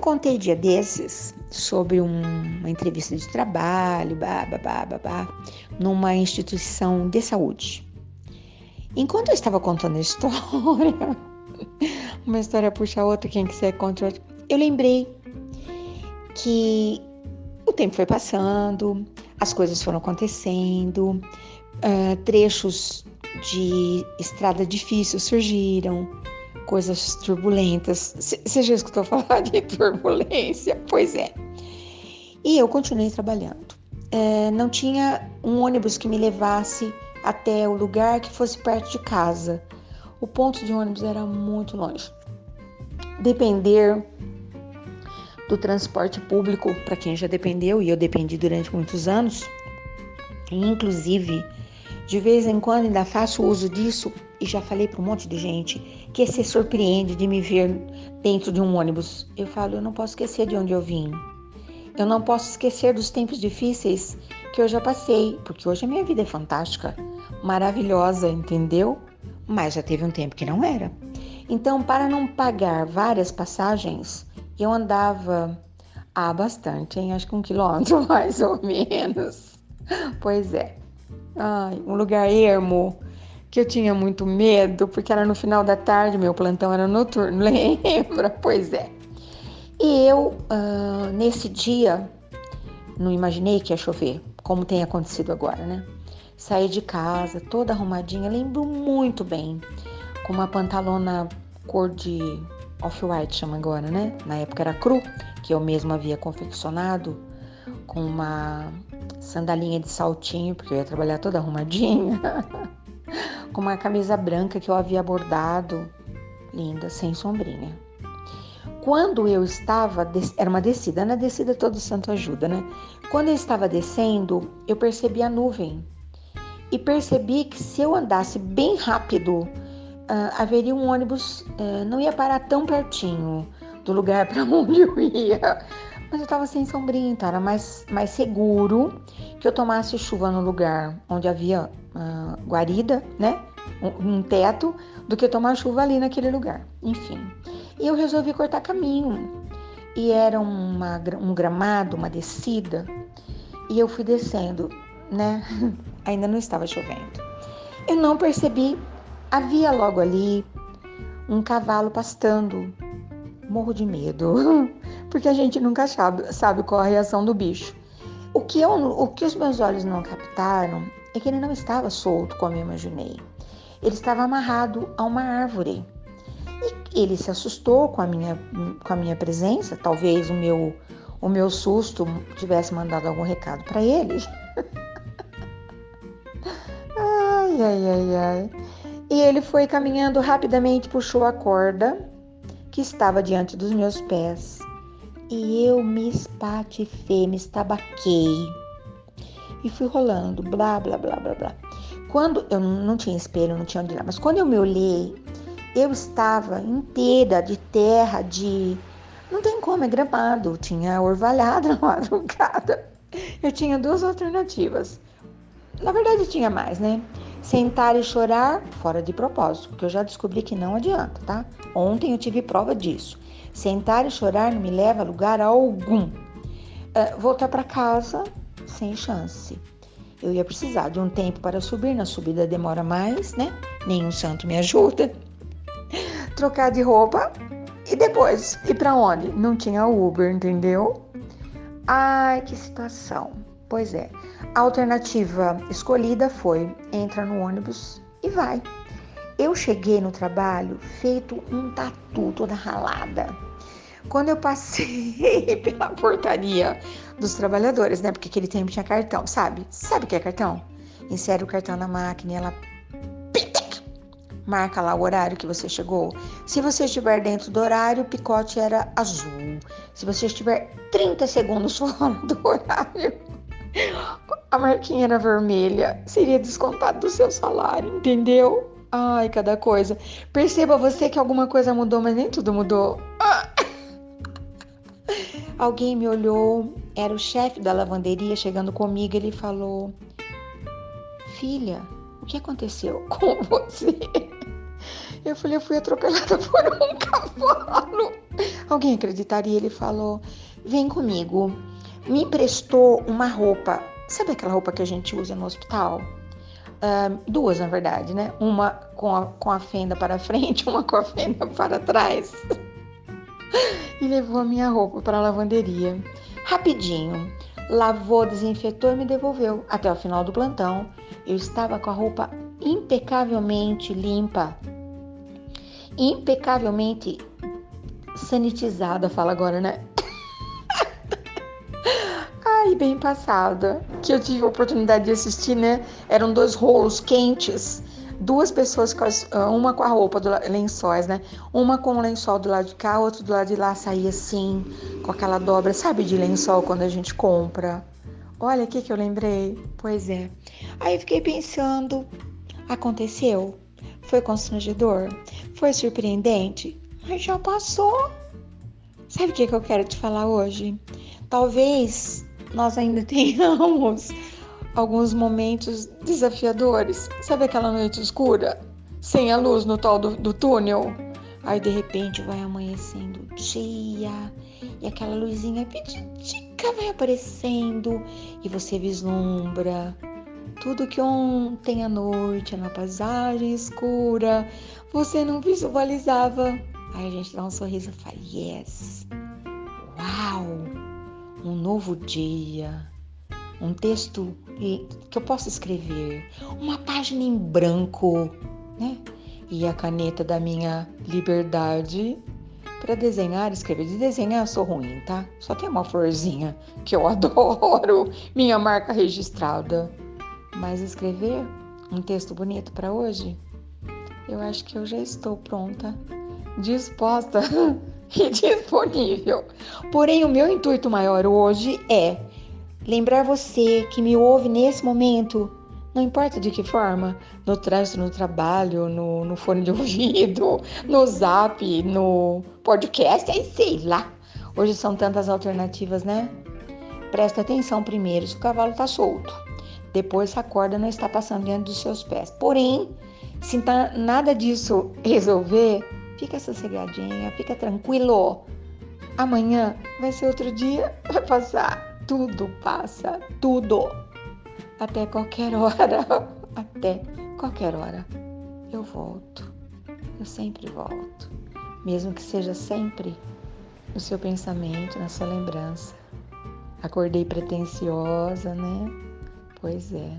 contei dia desses sobre um, uma entrevista de trabalho, babá, babá, numa instituição de saúde. Enquanto eu estava contando a história, uma história puxa a outra, quem quiser conta outra, eu lembrei que o tempo foi passando, as coisas foram acontecendo, uh, trechos de estrada difícil surgiram, coisas turbulentas. Você já escutou falar de turbulência? Pois é. E eu continuei trabalhando. É, não tinha um ônibus que me levasse até o lugar que fosse perto de casa. O ponto de ônibus era muito longe. Depender do transporte público, para quem já dependeu, e eu dependi durante muitos anos, inclusive de vez em quando ainda faço uso disso e já falei para um monte de gente que se surpreende de me ver dentro de um ônibus. Eu falo, eu não posso esquecer de onde eu vim. Eu não posso esquecer dos tempos difíceis que eu já passei, porque hoje a minha vida é fantástica, maravilhosa, entendeu? Mas já teve um tempo que não era. Então, para não pagar várias passagens, eu andava há bastante, hein? acho que um quilômetro mais ou menos. Pois é. Ai, um lugar ermo que eu tinha muito medo, porque era no final da tarde, meu plantão era noturno, lembra? Pois é. E eu, uh, nesse dia, não imaginei que ia chover, como tem acontecido agora, né? Saí de casa toda arrumadinha, lembro muito bem, com uma pantalona cor de off-white, chama agora, né? Na época era cru, que eu mesmo havia confeccionado, com uma sandalinha de saltinho, porque eu ia trabalhar toda arrumadinha, com uma camisa branca que eu havia bordado, linda, sem sombrinha. Quando eu estava, era uma descida, na descida todo santo ajuda, né? Quando eu estava descendo, eu percebi a nuvem e percebi que se eu andasse bem rápido, uh, haveria um ônibus, uh, não ia parar tão pertinho do lugar para onde eu ia, mas eu estava sem sombrinha, então era mais, mais seguro que eu tomasse chuva no lugar onde havia uh, guarida, né? Um, um, teto, do que tomar chuva ali naquele lugar. Enfim. E eu resolvi cortar caminho. E era uma, um gramado, uma descida. E eu fui descendo, né? Ainda não estava chovendo. Eu não percebi. Havia logo ali um cavalo pastando. Morro de medo. porque a gente nunca sabe, sabe qual a reação do bicho. O que, eu, o que os meus olhos não captaram é que ele não estava solto como eu imaginei. Ele estava amarrado a uma árvore. E ele se assustou com a minha, com a minha presença. Talvez o meu, o meu susto tivesse mandado algum recado para ele. ai, ai, ai, ai. E ele foi caminhando rapidamente, puxou a corda que estava diante dos meus pés e eu me espatifei, me estabaquei e fui rolando, blá, blá, blá, blá, blá. Quando eu não tinha espelho, não tinha onde ir, mas quando eu me olhei, eu estava inteira de terra, de. Não tem como, é gramado, tinha orvalhado na madrugada. Eu tinha duas alternativas. Na verdade, tinha mais, né? Sentar e chorar fora de propósito, porque eu já descobri que não adianta, tá? Ontem eu tive prova disso. Sentar e chorar não me leva a lugar algum. Uh, voltar para casa, sem chance. Eu ia precisar de um tempo para subir, na subida demora mais, né? Nenhum santo me ajuda. Trocar de roupa e depois ir para onde? Não tinha Uber, entendeu? Ai, que situação. Pois é. A alternativa escolhida foi entra no ônibus e vai. Eu cheguei no trabalho feito um tatu toda ralada. Quando eu passei pela portaria dos trabalhadores, né? Porque aquele tempo tinha cartão, sabe? Sabe o que é cartão? Insere o cartão na máquina e ela marca lá o horário que você chegou. Se você estiver dentro do horário, o picote era azul. Se você estiver 30 segundos fora do horário, a marquinha era vermelha. Seria descontado do seu salário, entendeu? Ai, cada coisa. Perceba você que alguma coisa mudou, mas nem tudo mudou. Ah. Alguém me olhou, era o chefe da lavanderia chegando comigo. Ele falou: Filha, o que aconteceu com você? Eu falei, eu fui atropelada por um cavalo. Alguém acreditaria? Ele falou: vem comigo. Me emprestou uma roupa. Sabe aquela roupa que a gente usa no hospital? Duas, na verdade, né? Uma com a, com a fenda para frente, uma com a fenda para trás. e levou a minha roupa para a lavanderia. Rapidinho. Lavou, desinfetou e me devolveu. Até o final do plantão, eu estava com a roupa impecavelmente limpa, impecavelmente sanitizada, fala agora, né? Bem passada. Que eu tive a oportunidade de assistir, né? Eram dois rolos quentes. Duas pessoas, com as, ah, uma com a roupa do lençóis, né? Uma com o lençol do lado de cá, outra do lado de lá, saía assim, com aquela dobra, sabe, de lençol quando a gente compra. Olha que, que eu lembrei. Pois é. Aí fiquei pensando, aconteceu? Foi constrangedor? Foi surpreendente? Mas já passou. Sabe o que, que eu quero te falar hoje? Talvez nós ainda tenhamos alguns momentos desafiadores. Sabe aquela noite escura? Sem a luz no tal do, do túnel? Aí de repente vai amanhecendo dia e aquela luzinha pititica vai aparecendo e você vislumbra tudo que ontem à noite, na paisagem escura, você não visualizava. Aí a gente dá um sorriso e fala: Yes! Uau! Um novo dia um texto que eu possa escrever, uma página em branco, né? E a caneta da minha liberdade para desenhar, escrever. De desenhar eu sou ruim, tá? Só tem uma florzinha que eu adoro, minha marca registrada. Mas escrever um texto bonito para hoje, eu acho que eu já estou pronta, disposta e disponível. Porém, o meu intuito maior hoje é Lembrar você que me ouve nesse momento, não importa de que forma, no trânsito, no trabalho, no, no fone de ouvido, no zap, no podcast, aí sei lá. Hoje são tantas alternativas, né? Presta atenção primeiro se o cavalo está solto. Depois a corda não está passando diante dos seus pés. Porém, se tá nada disso resolver, fica sossegadinha, fica tranquilo. Amanhã vai ser outro dia, vai passar tudo passa, tudo. Até qualquer hora, até qualquer hora, eu volto. Eu sempre volto, mesmo que seja sempre no seu pensamento, na sua lembrança. Acordei pretensiosa, né? Pois é.